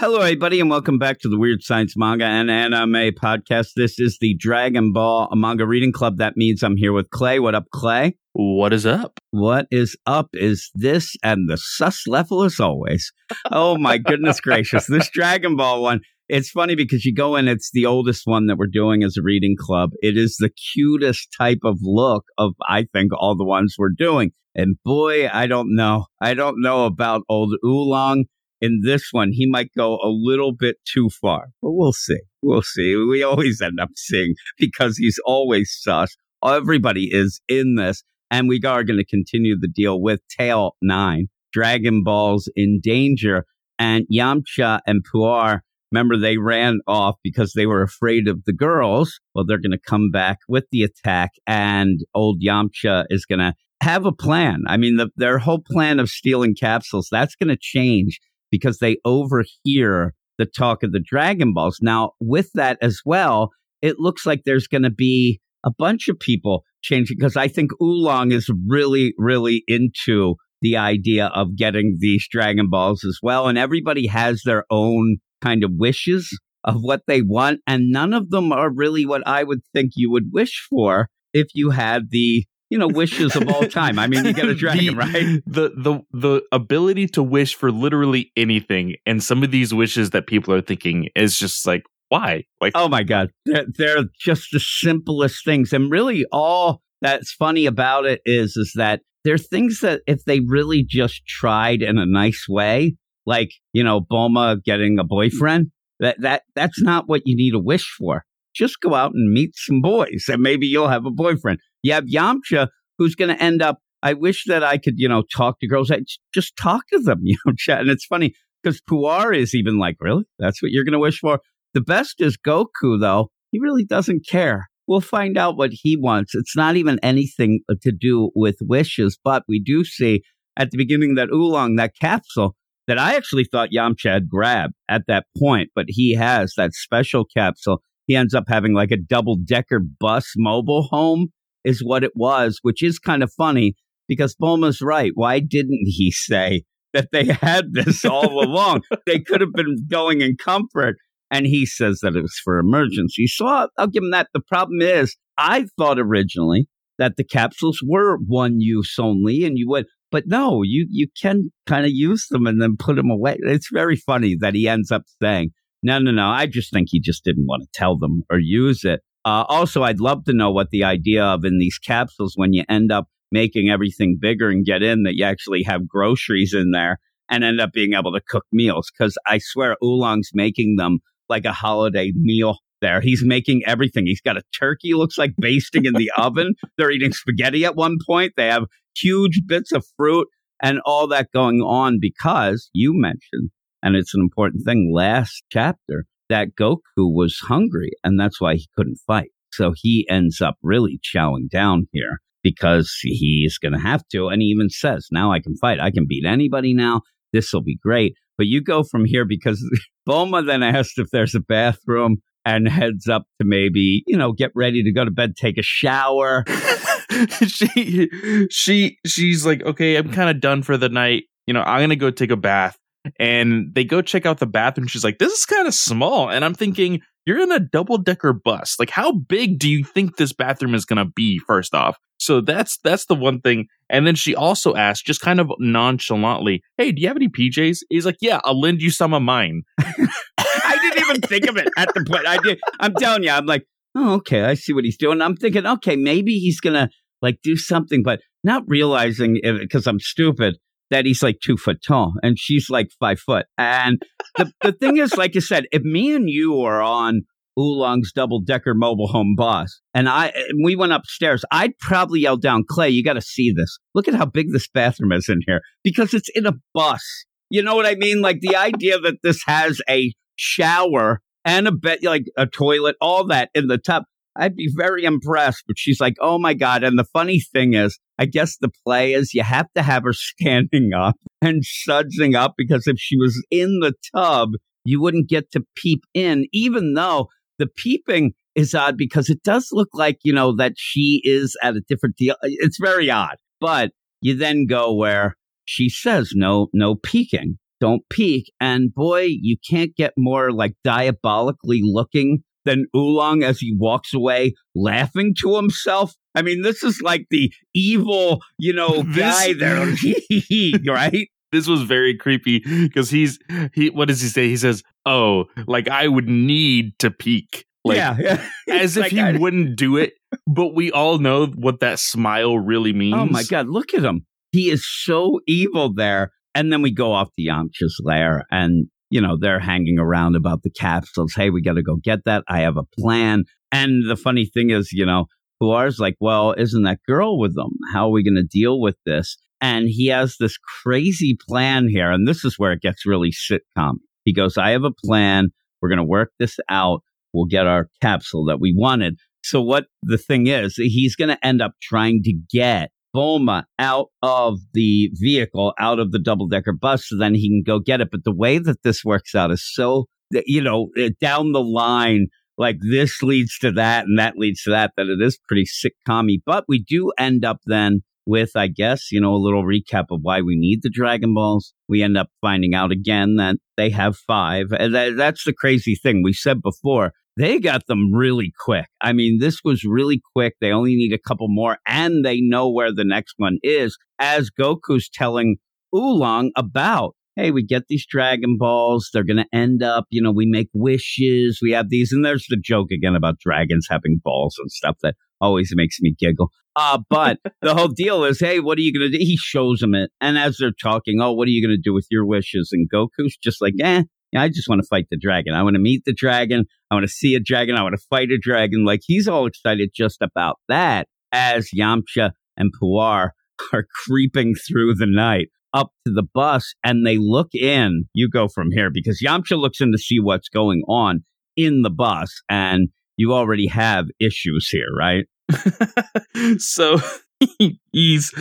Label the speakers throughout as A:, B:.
A: Hello, everybody, and welcome back to the Weird Science Manga and Anime Podcast. This is the Dragon Ball Manga Reading Club. That means I'm here with Clay. What up, Clay?
B: What is up?
A: What is up is this and the sus level as always. Oh my goodness gracious. This Dragon Ball one. It's funny because you go in, it's the oldest one that we're doing as a reading club. It is the cutest type of look of, I think, all the ones we're doing. And boy, I don't know. I don't know about old Oolong in this one, he might go a little bit too far, but we'll see. We'll see. We always end up seeing because he's always sus. Everybody is in this, and we are going to continue the deal with Tale 9, Dragon Balls in Danger, and Yamcha and Puar. Remember, they ran off because they were afraid of the girls. Well, they're going to come back with the attack, and old Yamcha is going to have a plan. I mean, the, their whole plan of stealing capsules, that's going to change because they overhear the talk of the Dragon Balls. Now, with that as well, it looks like there's going to be a bunch of people changing because I think Oolong is really, really into the idea of getting these Dragon Balls as well. And everybody has their own kind of wishes of what they want. And none of them are really what I would think you would wish for if you had the you know wishes of all time. I mean, you get a dragon,
B: the,
A: right?
B: The the the ability to wish for literally anything, and some of these wishes that people are thinking is just like, why? Like,
A: oh my god, they're, they're just the simplest things, and really all that's funny about it is is that they're things that if they really just tried in a nice way, like you know, Bulma getting a boyfriend, that that that's not what you need a wish for. Just go out and meet some boys, and maybe you'll have a boyfriend. You have Yamcha, who's going to end up. I wish that I could, you know, talk to girls. I just talk to them, you know, chat. And it's funny because Puar is even like, really? That's what you're going to wish for? The best is Goku, though. He really doesn't care. We'll find out what he wants. It's not even anything to do with wishes, but we do see at the beginning that Oolong, that capsule that I actually thought Yamcha had grabbed at that point, but he has that special capsule. He ends up having like a double decker bus mobile home is what it was, which is kind of funny because Bulma's right. Why didn't he say that they had this all along? they could have been going in comfort. And he says that it was for emergency. So I'll, I'll give him that. The problem is, I thought originally that the capsules were one use only, and you would, but no, you you can kind of use them and then put them away. It's very funny that he ends up saying, "No, no, no." I just think he just didn't want to tell them or use it. Uh, also, I'd love to know what the idea of in these capsules when you end up making everything bigger and get in that you actually have groceries in there and end up being able to cook meals. Because I swear Oolong's making them like a holiday meal there. He's making everything. He's got a turkey, looks like basting in the oven. They're eating spaghetti at one point. They have huge bits of fruit and all that going on because you mentioned, and it's an important thing, last chapter that Goku was hungry and that's why he couldn't fight. So he ends up really chowing down here because he's going to have to. And he even says, now I can fight. I can beat anybody now. This will be great. But you go from here because Bulma then asked if there's a bathroom and heads up to maybe, you know, get ready to go to bed, take a shower.
B: she she she's like, okay, I'm kind of done for the night. You know, I'm gonna go take a bath and they go check out the bathroom. She's like, this is kind of small. And I'm thinking, you're in a double decker bus. Like, how big do you think this bathroom is to be, first off? So that's that's the one thing. And then she also asked, just kind of nonchalantly, "Hey, do you have any PJs?" He's like, "Yeah, I'll lend you some of mine."
A: I didn't even think of it at the point. I did. I'm telling you, I'm like, oh, okay, I see what he's doing. I'm thinking, okay, maybe he's gonna like do something, but not realizing because I'm stupid that he's like two foot tall and she's like five foot. And the, the thing is, like you said, if me and you are on Oolong's double decker mobile home bus and I and we went upstairs, I'd probably yell down, Clay, you got to see this. Look at how big this bathroom is in here because it's in a bus. You know what I mean? Like the idea that this has a shower and a bed, like a toilet, all that in the tub. I'd be very impressed. But she's like, oh my God. And the funny thing is, I guess the play is you have to have her standing up and sudsing up because if she was in the tub, you wouldn't get to peep in, even though the peeping is odd because it does look like, you know, that she is at a different deal. It's very odd. But you then go where she says, no, no peeking. Don't peek. And boy, you can't get more like diabolically looking than Oolong as he walks away laughing to himself. I mean, this is like the evil, you know,
B: This-
A: guy there, right?
B: This was very creepy because he's he. What does he say? He says, "Oh, like I would need to peek." Like,
A: yeah, yeah.
B: as if
A: Like,
B: he
A: I-
B: wouldn't do it. But we all know what that smile really means.
A: Oh my God, look at him. He is so evil there. And then we go off to Yamcha's lair and, you know, they're hanging around about the capsules. Hey, we got to go get that. I have a plan. And the funny thing is, you know, Puar's like, well, isn't that girl with them? How are we going to deal with this? And he has this crazy plan here. And this is where it gets really sitcom. He goes, I have a plan. We're going to work this out. We'll get our capsule that we wanted. So what the thing is, he's going to end up trying to get Bulma out of the vehicle, out of the double decker bus, so then he can go get it. But the way that this works out is so, you know, eh, down the line, like this leads to that and that leads to that, that it is pretty sitcom But we do end up then with, I guess, you know, a little recap of why we need the Dragon Balls. We end up finding out again that they have five. And that, that's the crazy thing. We said before, they got them really quick. I mean, this was really quick. They only need a couple more, and they know where the next one is. As Goku's telling Oolong about, hey, we get these Dragon Balls. They're going to end up, you know, we make wishes. We have these. And there's the joke again about dragons having balls and stuff that always makes me giggle. Uh, but the whole deal is, hey, what are you going to do? He shows them it. And as they're talking, oh, what are you going to do with your wishes? And Goku's just like, eh, I just want to fight the dragon. I want to meet the dragon. I want to see a dragon. I want to fight a dragon. Like he's all excited just about that as Yamcha and Puar are creeping through the night up to the bus and they look in. You go from here because Yamcha looks in to see what's going on in the bus and you already have issues here, right?
B: so he's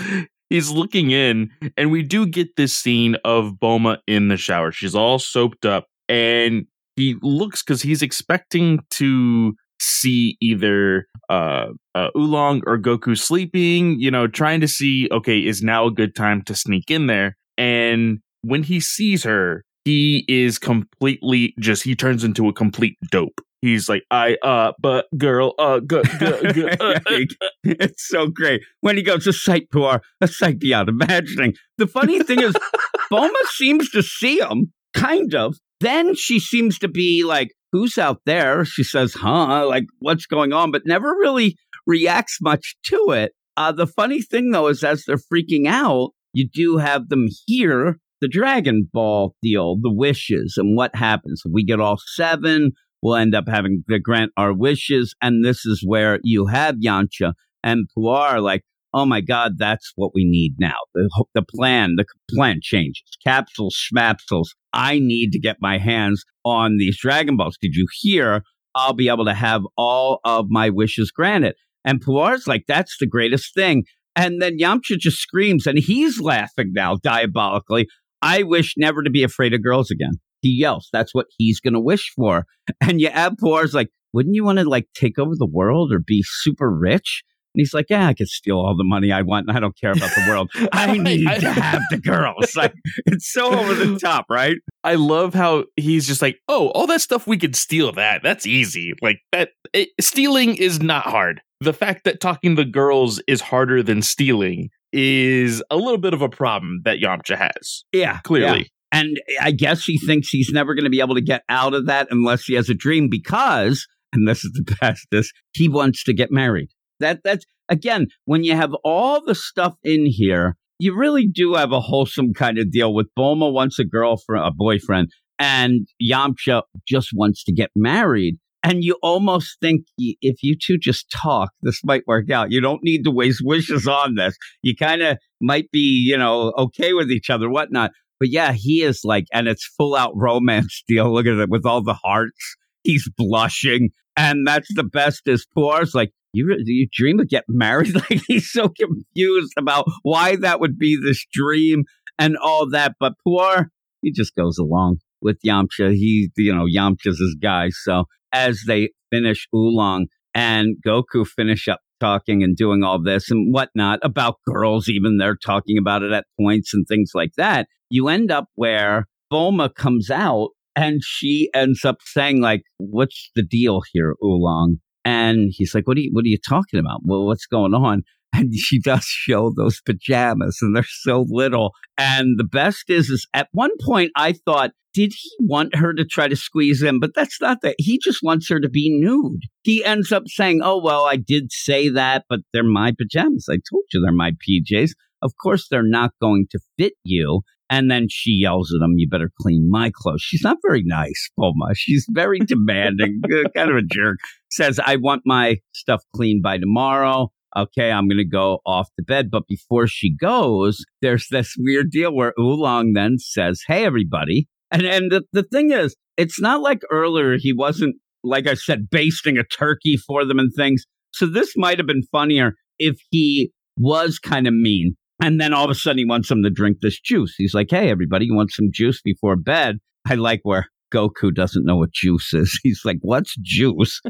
B: he's looking in, and we do get this scene of Bulma in the shower. She's all soaped up, and he looks because he's expecting to see either uh, uh Oolong or Goku sleeping, you know, trying to see, okay, is now a good time to sneak in there? And when he sees her, he is completely just, he turns into a complete dope. He's like, I, uh, but girl, uh, g- g- g- uh, uh,
A: it's so great. When he goes, a sight Puar, a sight beyond imagining. The funny thing is, Bulma seems to see him, kind of. Then she seems to be like, who's out there? She says, huh? Like, what's going on? But never really reacts much to it. Uh, the funny thing, though, is as they're freaking out, you do have them hear the Dragon Ball deal, the wishes, and what happens. We get all seven. We'll end up having to grant our wishes. And this is where you have Yamcha and Puar like, oh my God, that's what we need now. The, the plan, the plan changes. Capsules, schmapsules. I need to get my hands on these Dragon Balls. Did you hear? I'll be able to have all of my wishes granted. And Puar's like, that's the greatest thing. And then Yamcha just screams and he's laughing now diabolically. I wish never to be afraid of girls again. He yells. That's what he's going to wish for. And Yab Puar's like, wouldn't you want to like take over the world or be super rich? And he's like, yeah, I could steal all the money I want and I don't care about the world. I need to have the girls. Like, it's so over the top, right?
B: I love how he's just like, oh, all that stuff we could steal that. That's easy. Like that it, stealing is not hard. The fact that talking to girls is harder than stealing is a little bit of a problem that Yamcha has.
A: Yeah.
B: Clearly.
A: yeah. And I guess he thinks he's never going to be able to get out of that unless he has a dream because, and this is the best, this, he wants to get married. That that's again, when you have all the stuff in here, you really do have a wholesome kind of deal with Bulma wants a girlfriend, a boyfriend, and Yamcha just wants to get married. And you almost think if you two just talk, this might work out. You don't need to waste wishes on this. You kind of might be, you know, okay with each other, whatnot. But yeah, he is like, and it's full out romance deal. Look at it with all the hearts. He's blushing. And that's the best is Puar's like, you, re- do you dream of getting married? Like he's so confused about why that would be this dream and all that. But Puar, he just goes along. with Yamcha. He, you know, Yamcha's his guy. So as they finish Oolong and Goku finish up talking and doing all this and whatnot about girls, even they're talking about it at points and things like that. You end up where Bulma comes out and she ends up saying, like, what's the deal here, Oolong? And he's like, what are you, what are you talking about? Well, what's going on? And she does show those pajamas and they're so little. And the best is, is at one point I thought, did he want her to try to squeeze in? But that's not that. He just wants her to be nude. He ends up saying, oh, well, I did say that, but they're my pajamas. I told you they're my PJs. Of course, they're not going to fit you. And then she yells at him, You better clean my clothes. She's not very nice, Bulma. She's very demanding, kind of a jerk. Says, I want my stuff cleaned by tomorrow. Okay, I'm going to go off to bed. But before she goes, there's this weird deal where Oolong then says, Hey, everybody. And, and the, the thing is, it's not like earlier he wasn't, like I said, basting a turkey for them and things. So this might have been funnier if he was kind of mean and then all of a sudden he wants them to drink this juice. He's like, hey, everybody, you want some juice before bed? I like where Goku doesn't know what juice is. He's like, what's juice?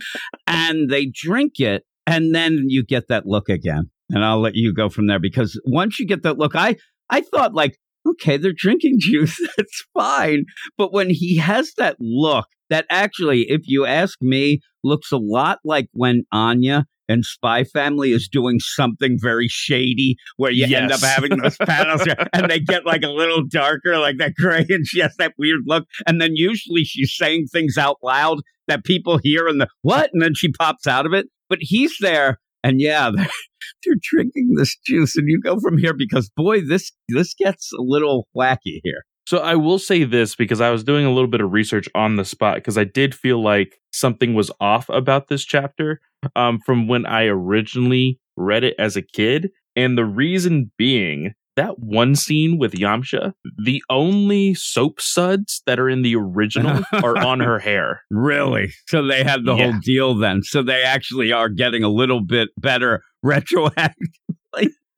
A: and they drink it. And then you get that look again. And I'll let you go from there because once you get that look, I, I thought like, okay, they're drinking juice. That's fine. But when he has that look, that actually, if you ask me, looks a lot like when Anya and Spy Family is doing something very shady where you yes. end up having those panels and they get like a little darker, like that gray, and she has that weird look. And then usually she's saying things out loud that people hear and the what? And then she pops out of it. But he's there and yeah, they're, they're drinking this juice, and you go from here because boy, this this gets a little wacky here.
B: So I will say this because I was doing a little bit of research on the spot because I did feel like something was off about this chapter um, from when I originally read it as a kid. And the reason being that one scene with Yamcha, the only soap suds that are in the original are on her hair.
A: Really? So they had the yeah. whole deal then. So they actually are getting a little bit better retroactively.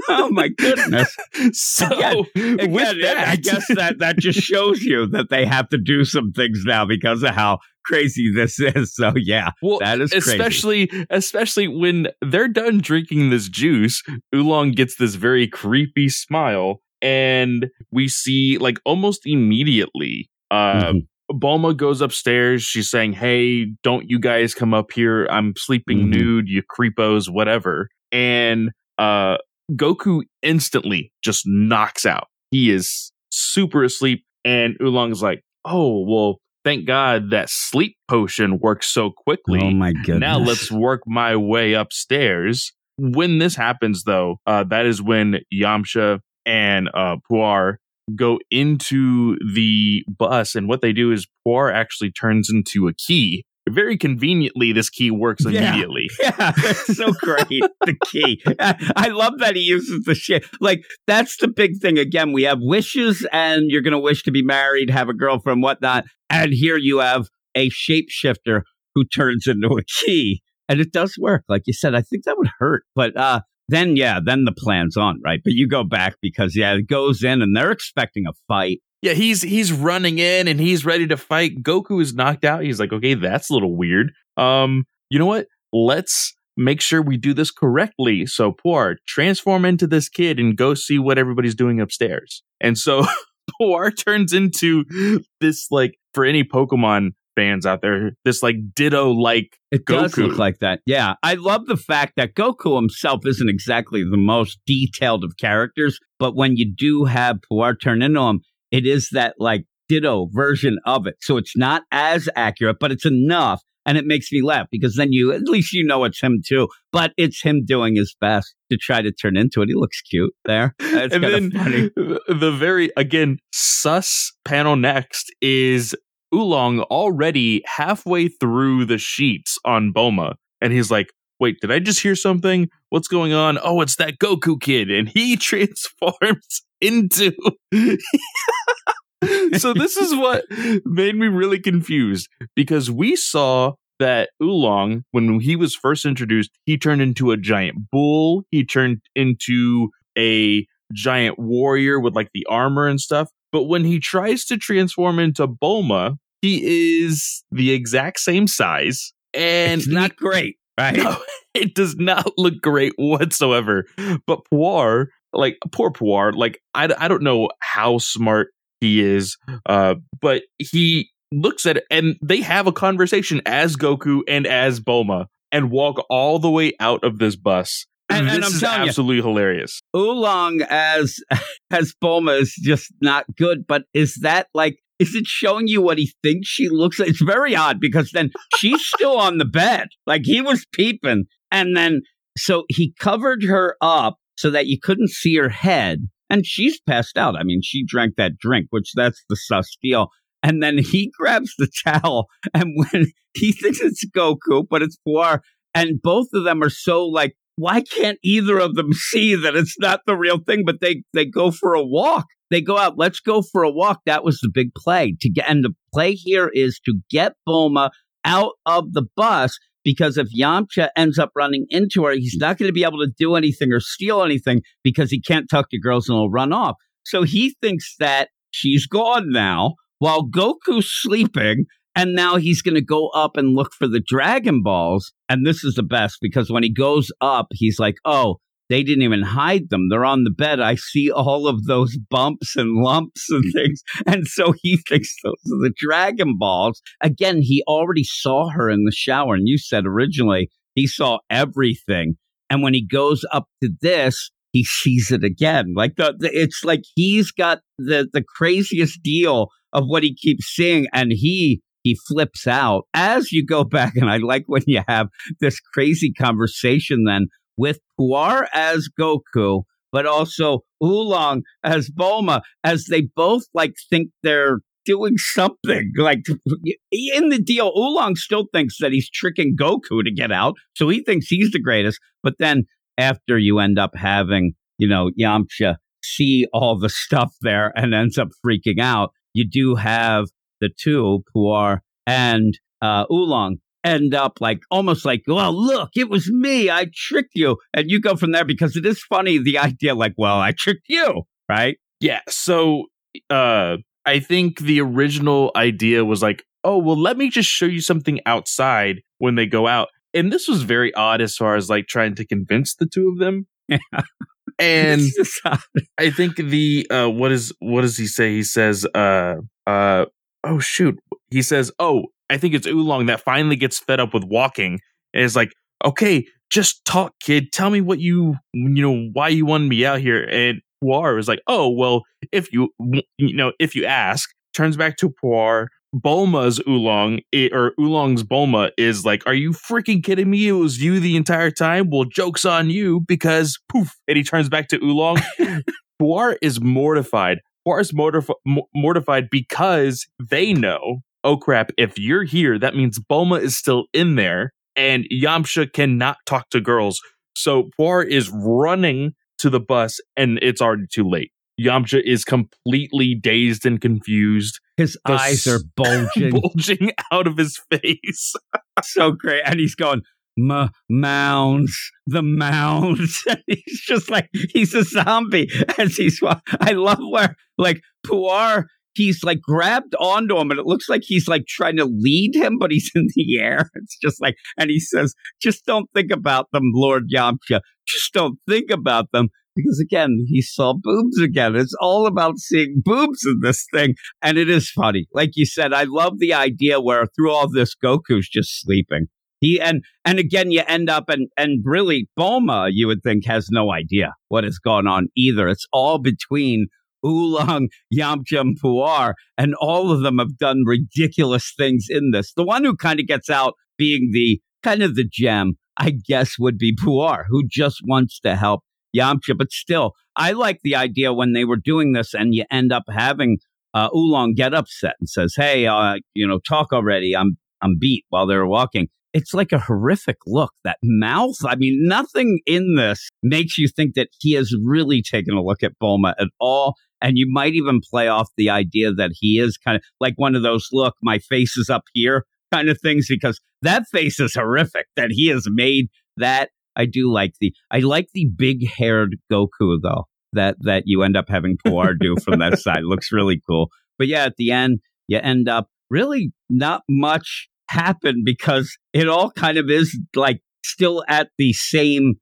A: Oh my goodness!
B: so again, again, that,
A: I guess that that just shows you that they have to do some things now because of how crazy this is. So yeah, well, that is crazy.
B: especially especially when they're done drinking this juice. Oolong gets this very creepy smile, and we see like almost immediately. Uh, mm-hmm. Bulma goes upstairs. She's saying, "Hey, don't you guys come up here? I'm sleeping mm-hmm. nude, you creepos, whatever." And uh, Goku instantly just knocks out. He is super asleep, and Oolong's like, "Oh well, thank God that sleep potion works so quickly.
A: Oh my goodness!
B: Now let's work my way upstairs." When this happens, though, uh, that is when Yamcha and uh, Puar go into the bus, and what they do is Puar actually turns into a key very conveniently, this key works immediately.
A: Yeah, yeah so great. the key. I love that he uses the shit. Like, that's the big thing. Again, we have wishes, and you're going to wish to be married, have a girlfriend, whatnot. And here you have a shapeshifter who turns into a key. And it does work. Like you said, I think that would hurt. But uh, then, yeah, then the plan's on, right? But you go back because, yeah, it goes in and they're expecting a fight.
B: Yeah, he's he's running in and he's ready to fight. Goku is knocked out. He's like, okay, that's a little weird. Um, you know what? Let's make sure we do this correctly. So Puar, transform into this kid and go see what everybody's doing upstairs. And so Puar turns into this like for any Pokemon fans out there, this like ditto like
A: it
B: Goku.
A: does look like that. Yeah, I love the fact that Goku himself isn't exactly the most detailed of characters, but when you do have Puar turn into him, it is that like ditto version of it. So it's not as accurate, but it's enough. And it makes me laugh because then you, at least you know it's him too, but it's him doing his best to try to turn into it. He looks cute there. It's and then funny.
B: the very, again, sus panel next is Oolong already halfway through the sheets on Bulma. And he's like, wait, did I just hear something? What's going on? Oh, it's that Goku kid. And he transforms into. so this is what made me really confused because we saw that Oolong, when he was first introduced, he turned into a giant bull. He turned into a giant warrior with like the armor and stuff. But when he tries to transform into Bulma, he is the exact same size. And
A: it's not great, right?
B: No, it does not look great whatsoever. But Puar, like poor Puar, like I, I don't know how smart he is, uh, but he looks at it and they have a conversation as Goku and as Bulma and walk all the way out of this bus.
A: And- and
B: this
A: I'm
B: is
A: telling you-
B: absolutely hilarious.
A: Oolong as as Bulma is just not good, but is that like is it showing you what he thinks she looks like? It's very odd because then she's still on the bed. Like he was peeping. And then so he covered her up so that you couldn't see her head. And she's passed out. I mean, she drank that drink, which that's the sus deal. And then he grabs the towel, and when he thinks it's Goku, but it's Puar, and both of them are so like why can't either of them see that it's not the real thing? But they they go for a walk. They go out let's go for a walk. That was the big play to get and the play here is to get Bulma out of the bus because if Yamcha ends up running into her he's not going to be able to do anything or steal anything because he can't talk to girls and he'll run off. So he thinks that she's gone now while Goku's sleeping and now he's going to go up and look for the Dragon Balls. And this is the best because when he goes up, he's like, oh, they didn't even hide them. They're on the bed. I see all of those bumps and lumps and things. And so he thinks those are the Dragon Balls. Again, he already saw her in the shower. And you said originally he saw everything. And when he goes up to this, he sees it again. Like the, the it's like he's got the the craziest deal of what he keeps seeing, and he he flips out as you go back. And I like when you have this crazy conversation then with Puar as Goku, but also Oolong as Bulma, as they both like think they're doing something. Like in the deal, Oolong still thinks that he's tricking Goku to get out, so he thinks he's the greatest. But then after you end up having, you know, Yamcha see all the stuff there and ends up freaking out, you do have the two, Puar and uh, Oolong, end up like almost like, well, look, it was me. I tricked you. And you go from there because it is funny the idea, like, well, I tricked you, right?
B: Yeah. So uh I think the original idea was like, oh well let me just show you something outside when they go out. And this was very odd as far as like trying to convince the two of them. and
A: just odd.
B: I think the uh what is what does he say? He says uh uh oh shoot. He says, "Oh, I think it's Oolong that finally gets fed up with walking and is like, "Okay, just talk, kid. Tell me what you you know why you wanted me out here." And Puar was like, "Oh, well, if you you know, if you ask." Turns back to Puar. Bulma's Oolong or Oolong's Bulma is like, "Are you freaking kidding me? It was you the entire time." Well, jokes on you because poof, and he turns back to Oolong. Puar is mortified. Puar is mortif- mortified because they know, oh crap, if you're here, that means Bulma is still in there and Yamcha cannot talk to girls. So Puar is running to the bus and it's already too late. Yamcha is completely dazed and confused,
A: His
B: The
A: eyes are bulging.
B: bulging out of his face.
A: so great. And he's going, M- mounds, the mounds. He's just like, he's a zombie as he's, I love where, like, Puar, he's like grabbed onto him and it looks like he's like trying to lead him, but he's in the air. It's just like, and he says, just don't think about them, Lord Yamcha. Just don't think about them. Because again, he saw boobs again. It's all about seeing boobs in this thing. And it is funny. Like you said, I love the idea where through all this, Goku's just sleeping. He and and again you end up and and really Bulma, you would think has no idea what is going on either. It's all between Oolong, Yamcha, and Puar, and all of them have done ridiculous things in this. The one who kind of gets out being the kind of the gem, I guess, would be Puar, who just wants to help Yamcha. But still, I like the idea when they were doing this, and you end up having uh, Oolong get upset and says, "Hey, uh, you know, talk already. I'm I'm beat." While they're walking, it's like a horrific look. That mouth. I mean, nothing in this makes you think that he has really taken a look at Bulma at all. And you might even play off the idea that he is kind of like one of those look, my face is up here kind of things because that face is horrific that he has made that. I do like the I like the big haired Goku though. that that you end up having Puar do from that side. Looks really cool. But yeah, at the end, you end up really not much happened because it all kind of is like still at the same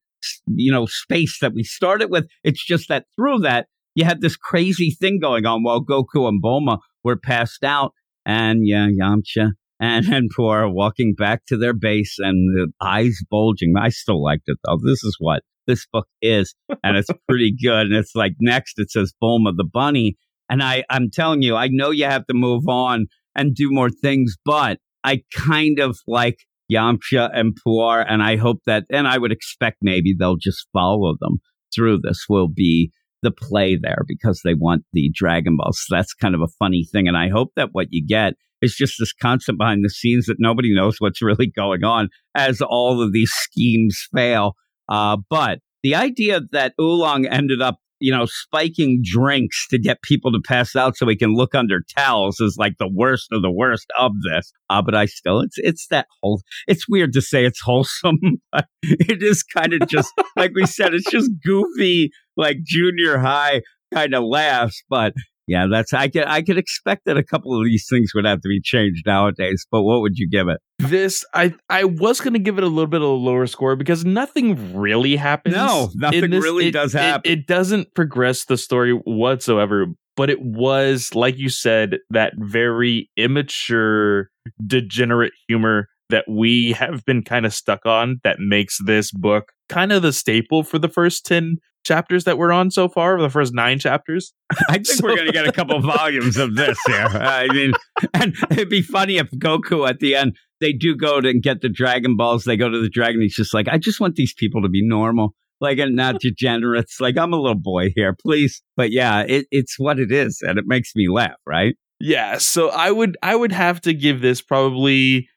A: you know space that we started with. It's just that through that you had this crazy thing going on while Goku and Bulma were passed out, and yeah, Yamcha and and Puar walking back to their base and the eyes bulging. I still liked it though. This is what this book is, and it's pretty good. And it's like next it says Bulma the bunny, and I I'm telling you, I know you have to move on and do more things, but I kind of like Yamcha and Puar, and I hope that, and I would expect maybe they'll just follow them through this. Will be the play there because they want the Dragon Balls. So that's kind of a funny thing, and I hope that what you get is just this constant behind the scenes that nobody knows what's really going on as all of these schemes fail. Uh, but the idea that Oolong ended up you know, spiking drinks to get people to pass out so we can look under towels is like the worst of the worst of this. Uh, but I still, it's, it's that whole, it's weird to say it's wholesome, but it is kind of just, like we said, it's just goofy, like junior high kind of laughs, but yeah, that's I could I could expect that a couple of these things would have to be changed nowadays. But what would you give it?
B: This I I was going to give it a little bit of a lower score because nothing really happens.
A: No, nothing
B: this.
A: really
B: it,
A: does happen.
B: It, it doesn't progress the story whatsoever. But it was, like you said, that very immature, degenerate humor that we have been kind of stuck on that makes this book kind of the staple for the first 10 chapters that we're on so far, the first nine chapters.
A: I think
B: So-
A: we're going to get a couple volumes of this here. I mean, and it'd be funny if Goku at the end, they do go to get the Dragon Balls. They go to the dragon. He's just like, I just want these people to be normal. Like, and not degenerates. Like, I'm a little boy here, please. But yeah, it, it's what it is. And it makes me laugh, right?
B: Yeah, so I would I would have to give this probably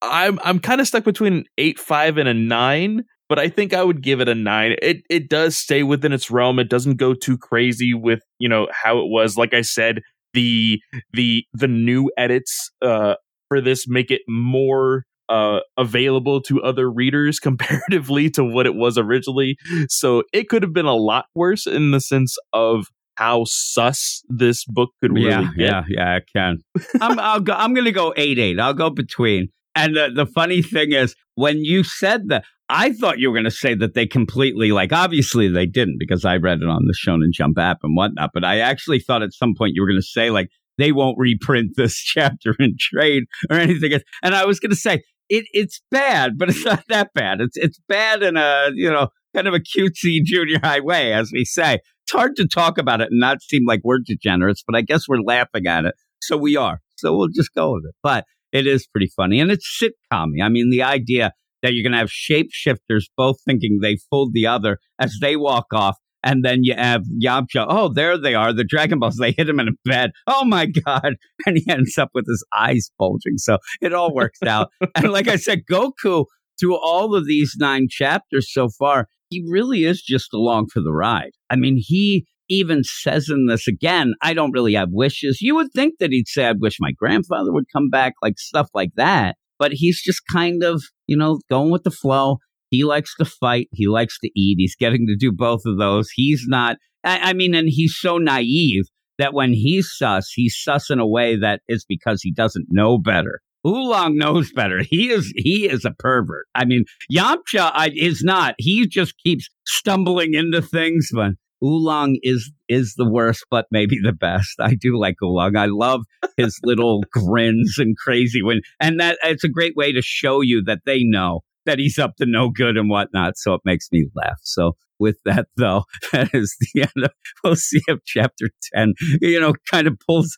B: I'm I'm kind of stuck between an 8 5 and a 9, but I think I would give it a 9. It it does stay within its realm. It doesn't go too crazy with, you know, how it was. Like I said, the the the new edits uh for this make it more uh available to other readers comparatively to what it was originally. So it could have been a lot worse in the sense of how sus this book could really
A: yeah,
B: get.
A: yeah, yeah, I can. I'm, I'll go, I'm going to go eight eight. I'll go between. And the, the funny thing is, when you said that, I thought you were going to say that they completely, like, obviously they didn't because I read it on the Shonen Jump app and whatnot. But I actually thought at some point you were going to say, like, they won't reprint this chapter in trade or anything. else. And I was going to say, it, it's bad, but it's not that bad. It's, it's bad in a, you know, kind of a cutesy junior high way, as we say. It's hard to talk about it and not seem like we're degenerates, but I guess we're laughing at it. So we are. So we'll just go with it. But it is pretty funny. And it's sitcom I mean, the idea that you're going to have shapeshifters both thinking they fooled the other as they walk off. And then you have Yamcha. Oh, there they are. The Dragon Balls. They hit him in a bed. Oh my God. And he ends up with his eyes bulging. So it all works out. and like I said, Goku, through all of these nine chapters so far, he really is just along for the ride. I mean, he even says in this again, I don't really have wishes. You would think that he'd say, I wish my grandfather would come back, like stuff like that. But he's just kind of, you know, going with the flow. He likes to fight. He likes to eat. He's getting to do both of those. He's not, I, I mean, and he's so naive that when he's sus, he's sus in a way that is because he doesn't know better. Oolong knows better. He is he is a pervert. I mean, Yamcha is not. He just keeps stumbling into things, but Oolong is is the worst, but maybe the best. I do like Oolong. I love his little grins and crazy when, and that it's a great way to show you that they know that he's up to no good and whatnot. So it makes me laugh. So with that though, that is the end of we'll see if chapter 10, you know, kind of pulls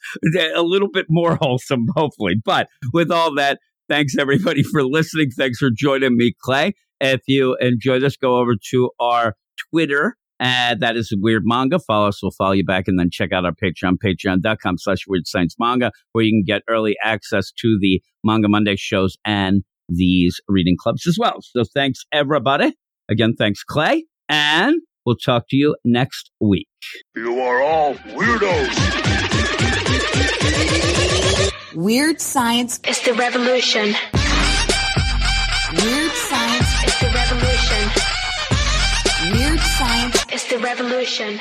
A: a little bit more wholesome, hopefully. But with all that, thanks everybody for listening. Thanks for joining me, Clay. If you enjoy this, go over to our Twitter. Uh, that is Weird Manga. Follow us, we'll follow you back, and then check out our Patreon, patreon.com slash Weird Science Manga, where you can get early access to the Manga Monday shows and these reading clubs as well. So thanks, everybody. Again, thanks, Clay. And we'll talk to you next week.
C: You are all weirdos.
D: Weird science.
E: is the revolution.
D: Weird science.
E: is the revolution.
D: Weird science.
E: Revolution.